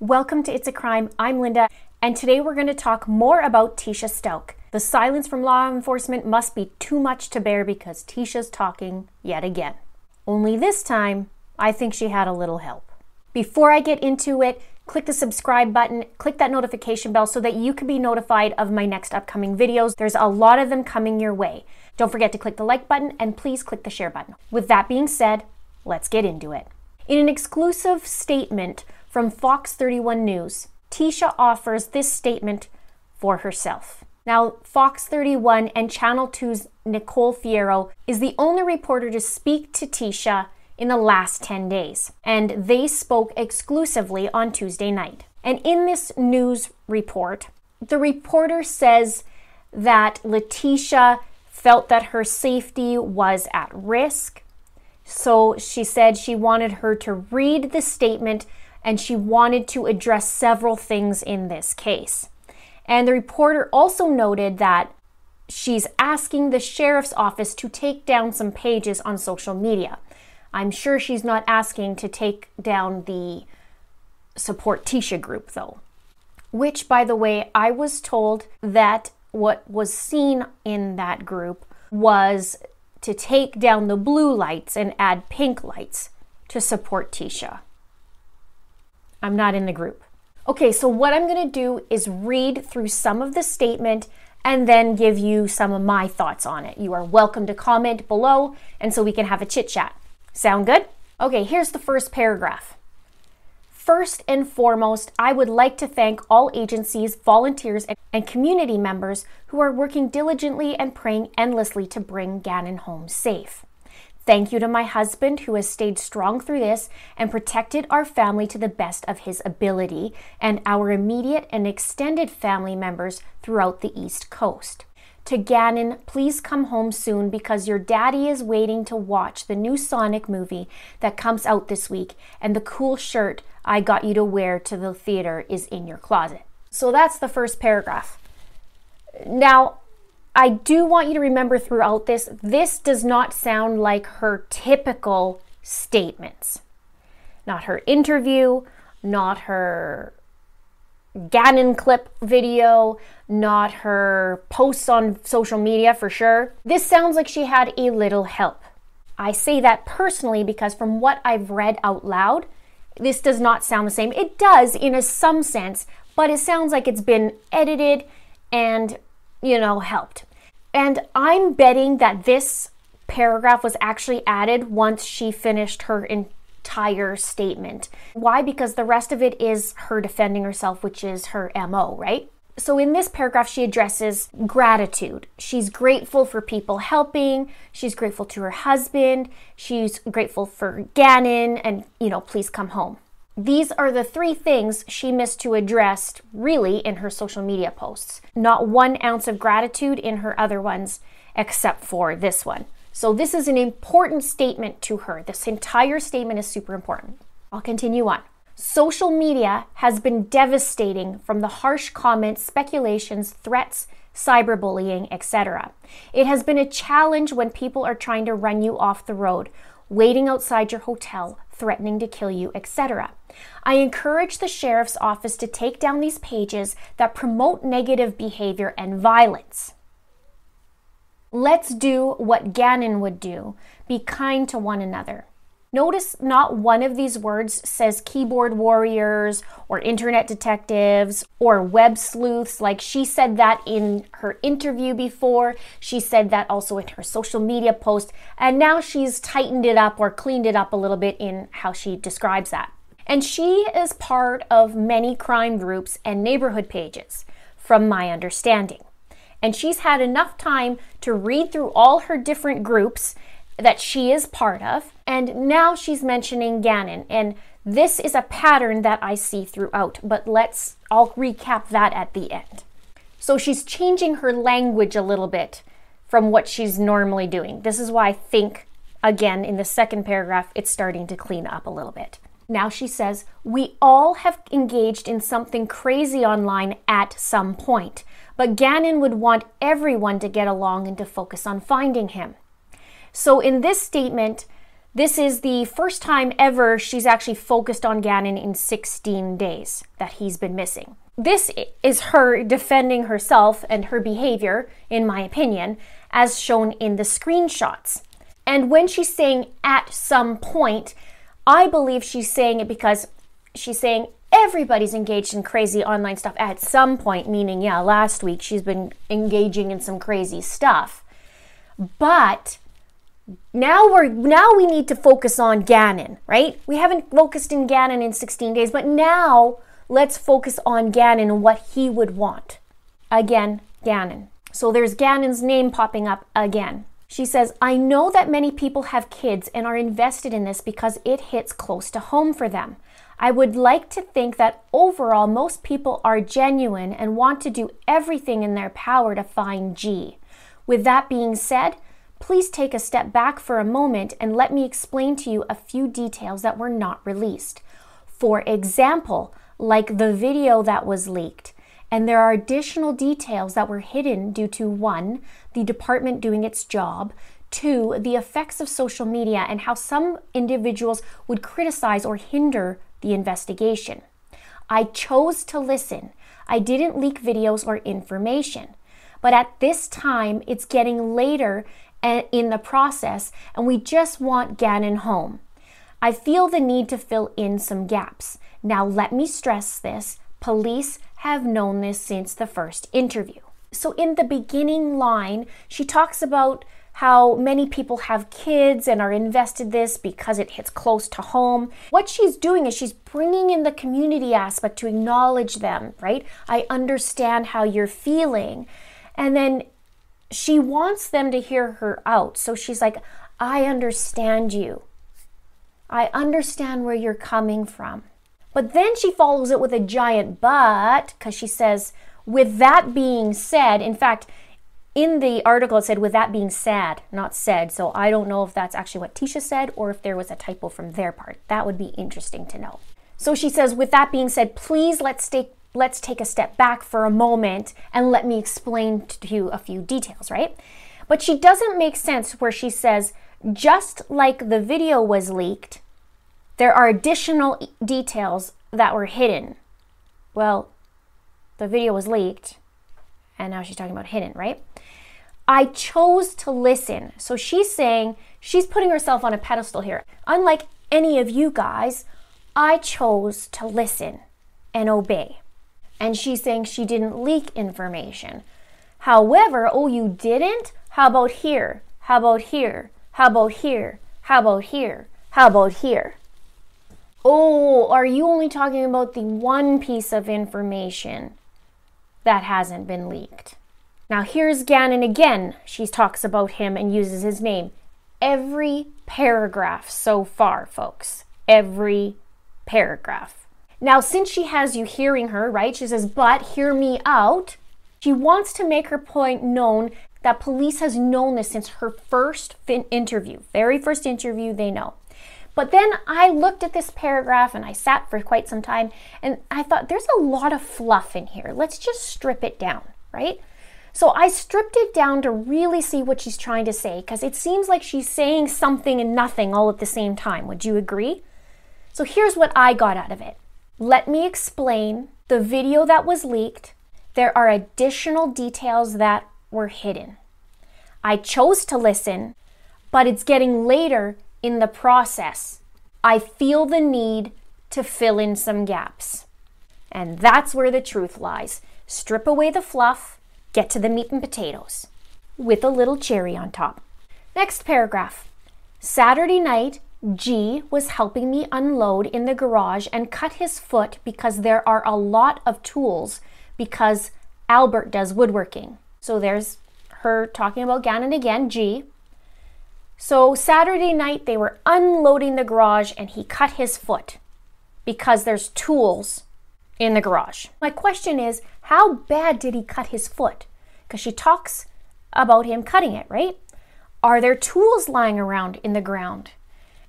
Welcome to It's a Crime. I'm Linda, and today we're going to talk more about Tecia Stauch. The silence from law enforcement must be too much to bear because Tecia's talking yet again. Only this time, I think she had a little help. Before I get into it, click the subscribe button, click that notification bell so that you can be notified of my next upcoming videos. There's a lot of them coming your way. Don't forget to click the like button and please click the share button. With that being said, let's get into it. In an exclusive statement from Fox 31 News, Tecia offers this statement for herself. Now, Fox 31 and Channel 2's Nicole Fierro is the only reporter to speak to Tecia in the last 10 days, and they spoke exclusively on Tuesday night. And in this news report, the reporter says that Letecia felt that her safety was at risk. So she said she wanted her to read the statement and she wanted to address several things in this case. And the reporter also noted that she's asking the sheriff's office to take down some pages on social media. I'm sure she's not asking to take down the Support Tecia group, though. Which, by the way, I was told that what was seen in that group was to take down the blue lights and add pink lights to support Tecia. I'm not in the group. Okay, so what I'm going to do is read through some of the statement and then give you some of my thoughts on it. You are welcome to comment below and so we can have a chit chat. Sound good? Okay, here's the first paragraph. First and foremost, I would like to thank all agencies, volunteers, and community members who are working diligently and praying endlessly to bring Gannon home safe. Thank you to my husband who has stayed strong through this and protected our family to the best of his ability, and our immediate and extended family members throughout the East Coast. To Gannon, please come home soon because your daddy is waiting to watch the new Sonic movie that comes out this week, and the cool shirt I got you to wear to the theater is in your closet. So that's the first paragraph. Now, I do want you to remember throughout this, this does not sound like her typical statements. Not her interview, not her Gannon clip video, not her posts on social media for sure. This sounds like she had a little help. I say that personally because from what I've read out loud, this does not sound the same. It does in a some sense, but it sounds like it's been edited and, you know, helped. And I'm betting that this paragraph was actually added once she finished her entire statement. Why? Because the rest of it is her defending herself, which is her MO, right? So, in this paragraph, she addresses gratitude. She's grateful for people helping. She's grateful to her husband. She's grateful for Gannon, and, you know, please come home. These are the three things she missed to address really in her social media posts. Not one ounce of gratitude in her other ones, except for this one. So, this is an important statement to her. This entire statement is super important. I'll continue on. Social media has been devastating from the harsh comments, speculations, threats, cyberbullying, etc. It has been a challenge when people are trying to run you off the road, waiting outside your hotel, threatening to kill you, etc. I encourage the sheriff's office to take down these pages that promote negative behavior and violence. Let's do what Gannon would do be kind to one another. Notice not one of these words says keyboard warriors or internet detectives or web sleuths. Like she said that in her interview before. She said that also in her social media post. And now she's tightened it up or cleaned it up a little bit in how she describes that. And she is part of many crime groups and neighborhood pages, from my understanding. And she's had enough time to read through all her different groups that she is part of. And now she's mentioning Gannon. And This is a pattern that I see throughout, but let's, I'll recap that at the end. So she's changing her language a little bit from what she's normally doing. This is why I think, again, in the second paragraph, it's starting to clean up a little bit. Now she says, We all have engaged in something crazy online at some point, but Gannon would want everyone to get along and to focus on finding him. So in this statement, this is the first time ever she's actually focused on Gannon in 16 days that he's been missing. This is her defending herself and her behavior, in my opinion, as shown in the screenshots. And when she's saying at some point, I believe she's saying it because she's saying everybody's engaged in crazy online stuff at some point, meaning, yeah, last week she's been engaging in some crazy stuff. But now we're now we need to focus on Gannon, right? We haven't focused in Gannon in 16 days, but now let's focus on Gannon and what he would want. Again, Gannon. So there's Gannon's name popping up again. She says, I know that many people have kids and are invested in this because it hits close to home for them. I would like to think that overall, most people are genuine and want to do everything in their power to find G. With that being said, please take a step back for a moment and let me explain to you a few details that were not released. For example, like the video that was leaked. And there are additional details that were hidden due to one, the department doing its job, two, the effects of social media and how some individuals would criticize or hinder the investigation. I chose to listen. I didn't leak videos or information. But at this time, it's getting later in the process, and we just want Gannon home. I feel the need to fill in some gaps. Now, let me stress this police have known this since the first interview. So, in the beginning line, she talks about how many people have kids and are invested this because it hits close to home. What she's doing is she's bringing in the community aspect to acknowledge them, right? I understand how you're feeling. And then she wants them to hear her out. So she's like, I understand you. I understand where you're coming from. But then she follows it with a giant but because she says, with that being said, in fact, in the article it said, with that being said, not said. So I don't know if that's actually what Tecia said or if there was a typo from their part. That would be interesting to know. So she says, with that being said, please let's take let's take a step back for a moment and let me explain to you a few details, right? But she doesn't make sense where she says, just like the video was leaked, there are additional details that were hidden. Well, the video was leaked, and now she's talking about hidden, right? I chose to listen. So she's saying she's putting herself on a pedestal here. Unlike any of you guys, I chose to listen and obey. And she's saying she didn't leak information. However, oh, you didn't? How about here? How about here? How about here? How about here? How about here? Oh, are you only talking about the one piece of information that hasn't been leaked? Now, here's Gannon again. She talks about him and uses his name. Every paragraph so far, folks. Every paragraph. Now, since she has you hearing her, right, she says, but hear me out. She wants to make her point known that police has known this since her first interview, very first interview they know. But then I looked at this paragraph and I sat for quite some time and I thought there's a lot of fluff in here. Let's just strip it down, right? So I stripped it down to really see what she's trying to say because it seems like she's saying something and nothing all at the same time. Would you agree? So here's what I got out of it. Let me explain the video that was leaked. There are additional details that were hidden. I chose to listen, but it's getting later in the process, I feel the need to fill in some gaps. And that's where the truth lies. Strip away the fluff, get to the meat and potatoes, with a little cherry on top. Next paragraph. Saturday night, G was helping me unload in the garage and cut his foot because there are a lot of tools because Albert does woodworking. So there's her talking about Gannon again, G. So Saturday night, they were unloading the garage and he cut his foot. because there's tools in the garage. My question is, how bad did he cut his foot? Because she talks about him cutting it, right? Are there tools lying around in the ground?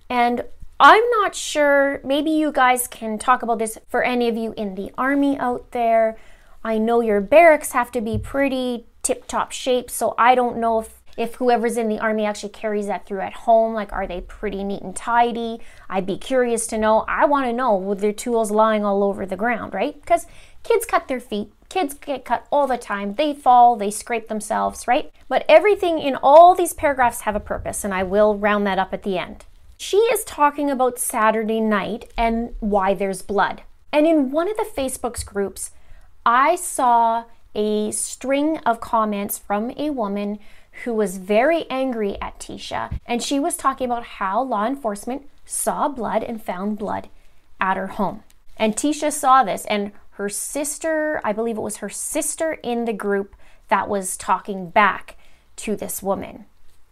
And I'm not sure, maybe you guys can talk about this for any of you in the army out there. I know your barracks have to be pretty tip top shape, so I don't know if if whoever's in the army actually carries that through at home. Like are they pretty neat and tidy? I'd be curious to know. I want to know with their tools lying all over the ground right? Because kids cut their feet. Kids get cut all the time. They fall they scrape themselves right? But everything in all these paragraphs have a purpose and i will round that up at the end she is talking about saturday night and why there's blood and in one of the facebook's groups i saw a string of comments from a woman who was very angry at Tecia, and she was talking about how law enforcement saw blood and found blood at her home. And Tecia saw this, and her sister, I believe it was her sister in the group that was talking back to this woman.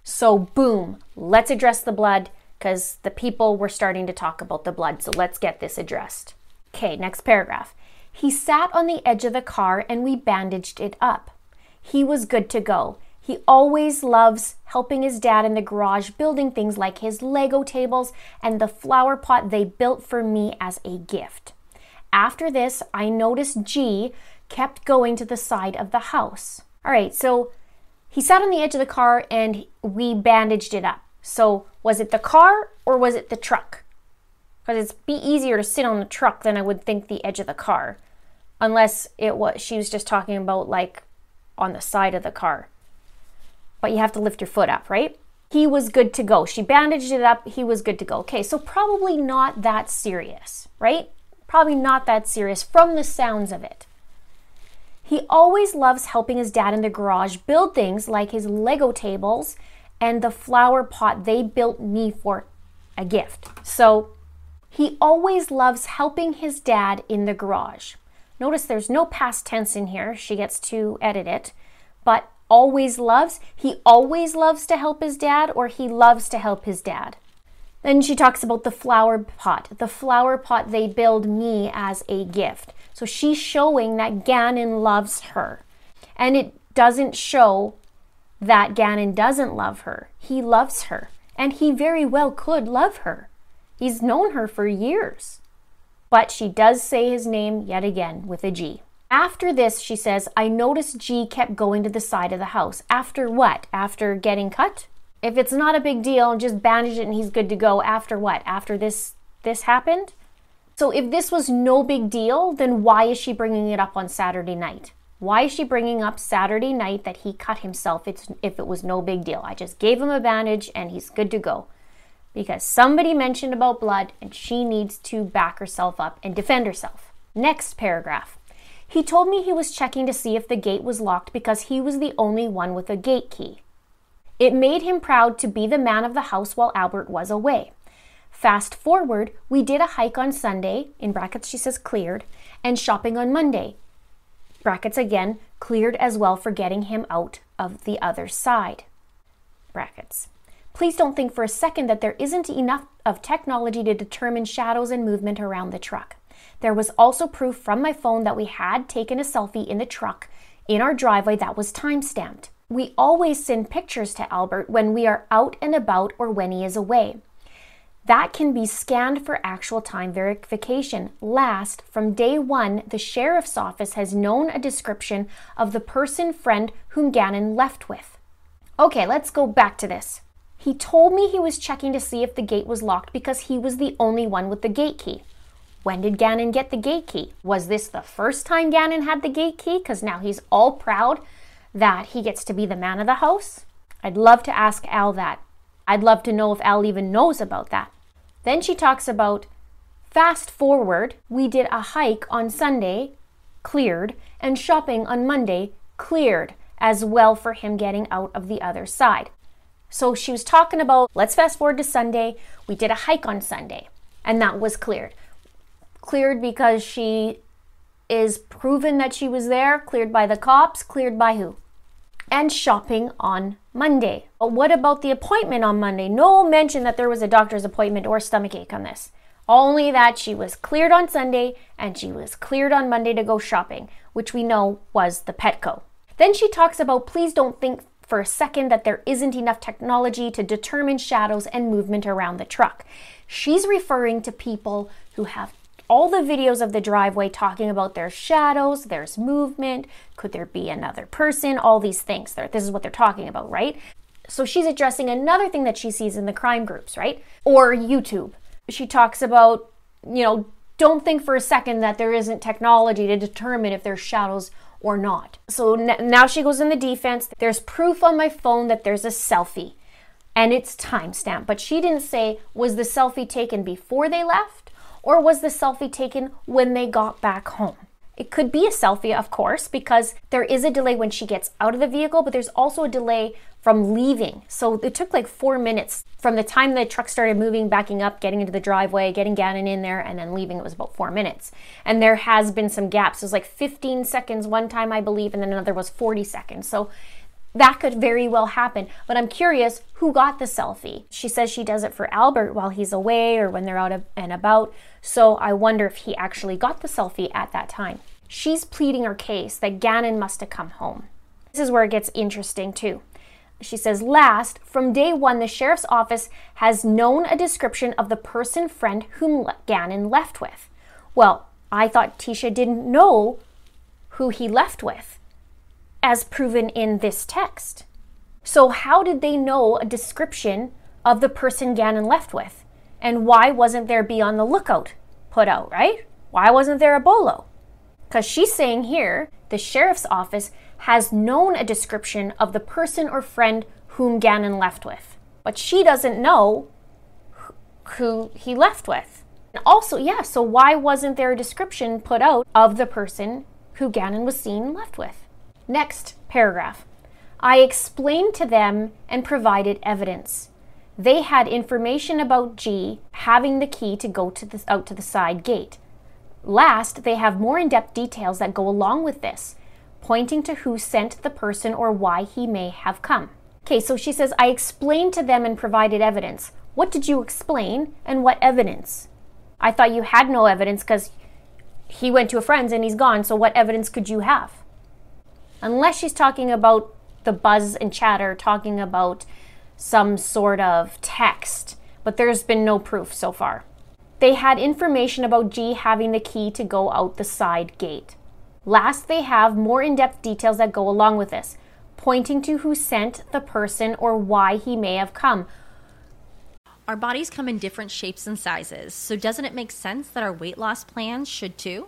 So, boom, let's address the blood because the people were starting to talk about the blood. So, let's get this addressed. Okay, next paragraph. He sat on the edge of the car and we bandaged it up. He was good to go. He always loves helping his dad in the garage building things like his Lego tables and the flower pot they built for me as a gift. After this, I noticed G kept going to the side of the house. All right, so he sat on the edge of the car and we bandaged it up. So, was it the car or was it the truck? Because it'd be easier to sit on the truck than I would think the edge of the car, unless it was she was just talking about like on the side of the car but you have to lift your foot up, right? He was good to go. She bandaged it up. He was good to go. Okay, so probably not that serious, right? Probably not that serious from the sounds of it. He always loves helping his dad in the garage build things like his Lego tables and the flower pot they built me for a gift. So he always loves helping his dad in the garage. Notice there's no past tense in here. She gets to edit it. But always loves, he always loves to help his dad, or he loves to help his dad. Then she talks about the flower pot, the flower pot they build me as a gift. So she's showing that Gannon loves her. And it doesn't show that Gannon doesn't love her. He loves her. And he very well could love her. He's known her for years. But she does say his name yet again with a G. After this, she says, I noticed G kept going to the side of the house. After what? After getting cut? If it's not a big deal, just bandage it and he's good to go. After what? After this this happened? So if this was no big deal, then why is she bringing it up on Saturday night? Why is she bringing up Saturday night that he cut himself it's, if it was no big deal? I just gave him a bandage and he's good to go. Because somebody mentioned about blood and she needs to back herself up and defend herself. Next paragraph. He told me he was checking to see if the gate was locked because he was the only one with a gate key. It made him proud to be the man of the house while Albert was away. Fast forward, we did a hike on Sunday, in brackets she says cleared, and shopping on Monday. Brackets again, cleared as well for getting him out of the other side. Brackets. Please don't think for a second that there isn't enough of technology to determine shadows and movement around the truck. There was also proof from my phone that we had taken a selfie in the truck in our driveway that was time stamped. We always send pictures to Albert when we are out and about or when he is away. That can be scanned for actual time verification. Last, from day one, the sheriff's office has known a description of the person friend whom Gannon left with. Okay, let's go back to this. He told me he was checking to see if the gate was locked because he was the only one with the gate key. When did Gannon get the gate key? Was this the first time Gannon had the gate key? Because now he's all proud that he gets to be the man of the house? I'd love to ask Al that. I'd love to know if Al even knows about that. Then she talks about fast forward, we did a hike on Sunday, cleared, and shopping on Monday, cleared, as well for him getting out of the other side. So she was talking about let's fast forward to Sunday. We did a hike on Sunday, and that was cleared cleared because she is proven that she was there, cleared by the cops, cleared by who? And shopping on Monday. But what about the appointment on Monday? No mention that there was a doctor's appointment or stomach ache on this. Only that she was cleared on Sunday and she was cleared on Monday to go shopping, which we know was the Petco. Then she talks about please don't think for a second that there isn't enough technology to determine shadows and movement around the truck. She's referring to people who have all the videos of the driveway talking about there's shadows, there's movement, could there be another person, all these things. This is what they're talking about, right? So she's addressing another thing that she sees in the crime groups, right? Or YouTube. She talks about, you know, don't think for a second that there isn't technology to determine if there's shadows or not. So now she goes in the defense. There's proof on my phone that there's a selfie and it's timestamped. But she didn't say, was the selfie taken before they left or was the selfie taken when they got back home? It could be a selfie, of course, because there is a delay when she gets out of the vehicle, but there's also a delay from leaving. So it took like four minutes from the time the truck started moving, backing up, getting into the driveway, getting Gannon in there, and then leaving. It was about four minutes. And there has been some gaps. It was like 15 seconds one time, I believe, and then another was 40 seconds. So that could very well happen. But I'm curious who got the selfie. She says she does it for Albert while he's away or when they're out and about. So I wonder if he actually got the selfie at that time. She's pleading her case that Gannon must have come home. This is where it gets interesting too. She says, last, from day one, the sheriff's office has known a description of the person friend whom Gannon left with. Well, I thought Tecia didn't know who he left with, as proven in this text. So, how did they know a description of the person Gannon left with? And why wasn't there be on the lookout put out, right? Why wasn't there a bolo? Because she's saying here the sheriff's office has known a description of the person or friend whom Gannon left with, but she doesn't know who he left with. And also, yeah, so why wasn't there a description put out of the person who Gannon was seen left with? Next paragraph. I explained to them and provided evidence. They had information about G having the key to go to the, out to the side gate. Last, they have more in depth details that go along with this, pointing to who sent the person or why he may have come. Okay, so she says, I explained to them and provided evidence. What did you explain and what evidence? I thought you had no evidence because he went to a friend's and he's gone, so what evidence could you have? Unless she's talking about the buzz and chatter, talking about some sort of text, but there's been no proof so far. They had information about G having the key to go out the side gate. Last, they have more in depth details that go along with this, pointing to who sent the person or why he may have come. Our bodies come in different shapes and sizes, so doesn't it make sense that our weight loss plans should too?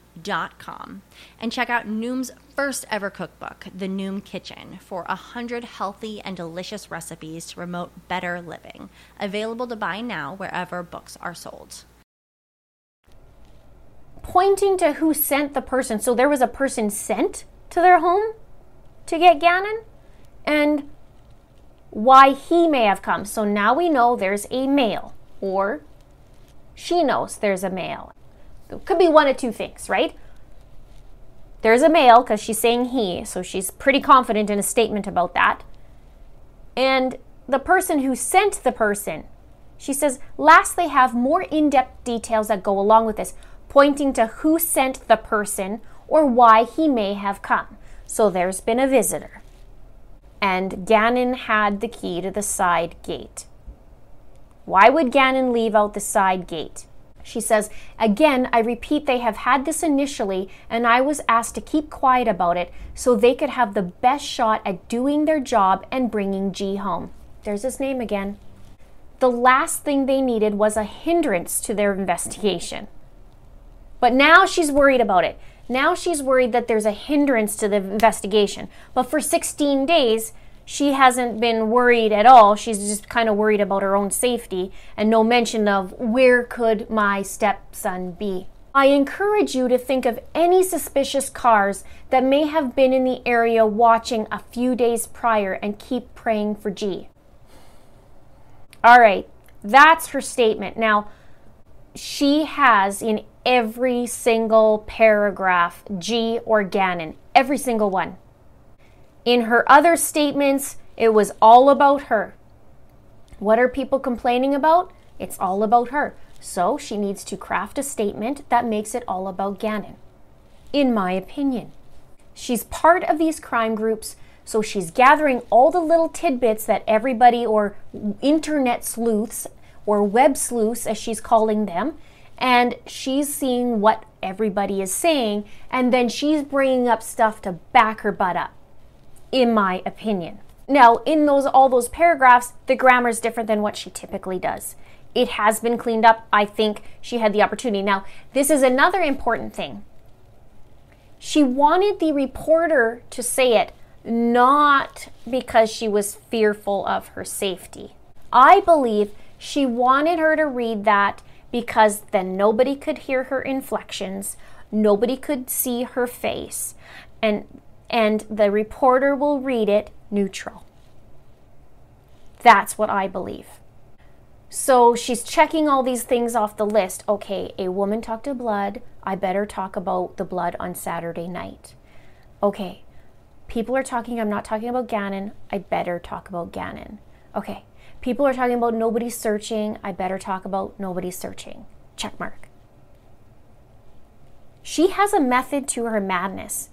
Dot com and check out Noom's first ever cookbook, The Noom Kitchen, for a hundred healthy and delicious recipes to promote better living. Available to buy now wherever books are sold pointing to who sent the person. So there was a person sent to their home to get Gannon and why he may have come. So now we know there's a male, or she knows there's a male. Could be one of two things, right? There's a male because she's saying he, so she's pretty confident in a statement about that. And the person who sent the person, she says, last they have more in depth details that go along with this pointing to who sent the person or why he may have come. So there's been a visitor. And Gannon had the key to the side gate. Why would Gannon leave out the side gate? She says, Again, I repeat, they have had this initially, and I was asked to keep quiet about it so they could have the best shot at doing their job and bringing G home. There's his name again. The last thing they needed was a hindrance to their investigation. But now she's worried about it. Now she's worried that there's a hindrance to the investigation. But for 16 days, she hasn't been worried at all. She's just kind of worried about her own safety and no mention of where could my stepson be. I encourage you to think of any suspicious cars that may have been in the area watching a few days prior and keep praying for G. All right, that's her statement. Now, she has in every single paragraph G or Gannon, every single one. In her other statements, it was all about her. What are people complaining about? It's all about her. So she needs to craft a statement that makes it all about Gannon, in my opinion. She's part of these crime groups, so she's gathering all the little tidbits that everybody, or internet sleuths, or web sleuths, as she's calling them, and she's seeing what everybody is saying, and then she's bringing up stuff to back her butt up, in my opinion. Now, in those all those paragraphs, the grammar is different than what she typically does. It has been cleaned up. I think she had the opportunity. Now, this is another important thing. She wanted the reporter to say it not because she was fearful of her safety. I believe she wanted her to read that because then nobody could hear her inflections, nobody could see her face, and and the reporter will read it neutral. That's what I believe. So she's checking all these things off the list. Okay, a woman talked to blood. I better talk about the blood on Saturday night. Okay, people are talking, I'm not talking about Gannon. I better talk about Gannon. Okay, people are talking about nobody searching. I better talk about nobody searching. Check mark. She has a method to her madness.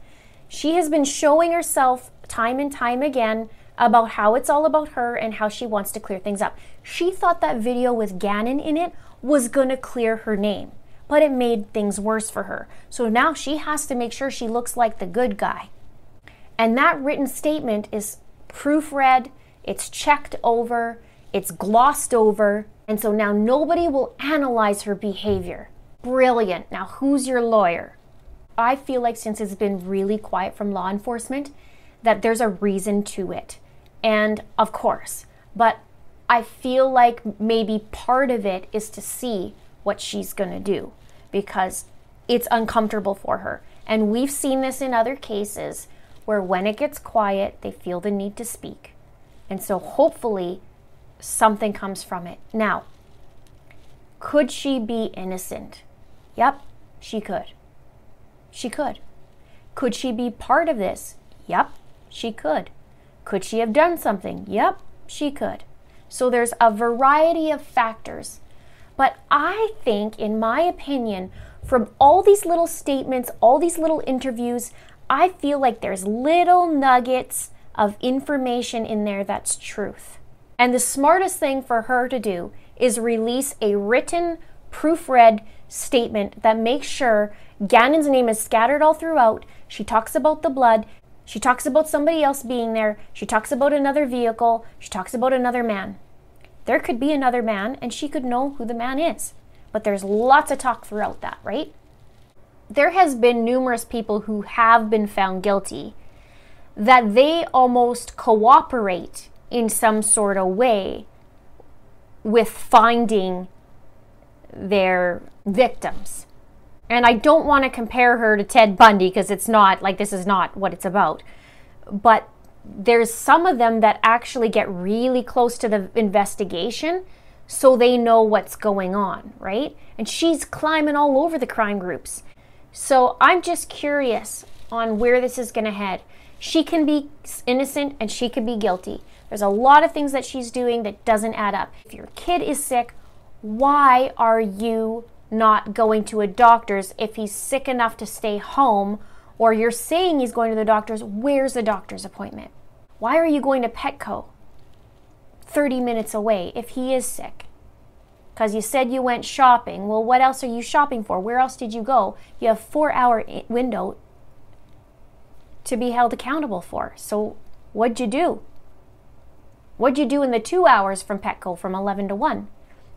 She has been showing herself time and time again about how it's all about her and how she wants to clear things up. She thought that video with Gannon in it was going to clear her name, but it made things worse for her. So now she has to make sure she looks like the good guy. And that written statement is proofread, it's checked over, it's glossed over, and so now nobody will analyze her behavior. Brilliant. Now, who's your lawyer? I feel like since it's been really quiet from law enforcement, that there's a reason to it. And of course, but I feel like maybe part of it is to see what she's going to do because it's uncomfortable for her. And we've seen this in other cases where when it gets quiet, they feel the need to speak. And so hopefully something comes from it. Now, could she be innocent? Yep, she could. She could. Could she be part of this? Yep, she could. Could she have done something? Yep, she could. So there's a variety of factors. But I think, in my opinion, from all these little statements, all these little interviews, I feel like there's little nuggets of information in there that's truth. And the smartest thing for her to do is release a written, proofread statement that makes sure Gannon's name is scattered all throughout. She talks about the blood. She talks about somebody else being there. She talks about another vehicle. She talks about another man. There could be another man, and she could know who the man is. But there's lots of talk throughout that, right? There has been numerous people who have been found guilty that they almost cooperate in some sort of way with finding their victims. And I don't want to compare her to Ted Bundy because it's not like this is not what it's about. But there's some of them that actually get really close to the investigation so they know what's going on, right? And she's climbing all over the crime groups. So I'm just curious on where this is going to head. She can be innocent and she can be guilty. There's a lot of things that she's doing that doesn't add up. If your kid is sick, why are you not going to a doctor's if he's sick enough to stay home or you're saying he's going to the doctor's, where's the doctor's appointment? Why are you going to Petco 30 minutes away if he is sick? Because you said you went shopping. Well, what else are you shopping for? Where else did you go? You have four hour window to be held accountable for. So what'd you do? What'd you do in the two hours from Petco from 11 to 1?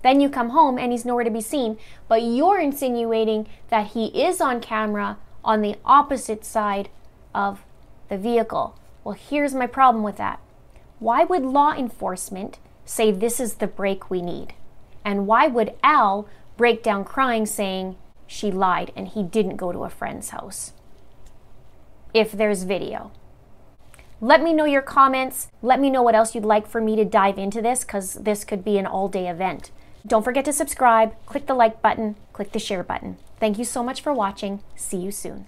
Then you come home and he's nowhere to be seen, but you're insinuating that he is on camera on the opposite side of the vehicle. Well, here's my problem with that. Why would law enforcement say this is the break we need? And why would Al break down crying saying she lied and he didn't go to a friend's house? If there's video. Let me know your comments. Let me know what else you'd like for me to dive into this because this could be an all day event. Don't forget to subscribe, click the like button, click the share button. Thank you so much for watching. See you soon.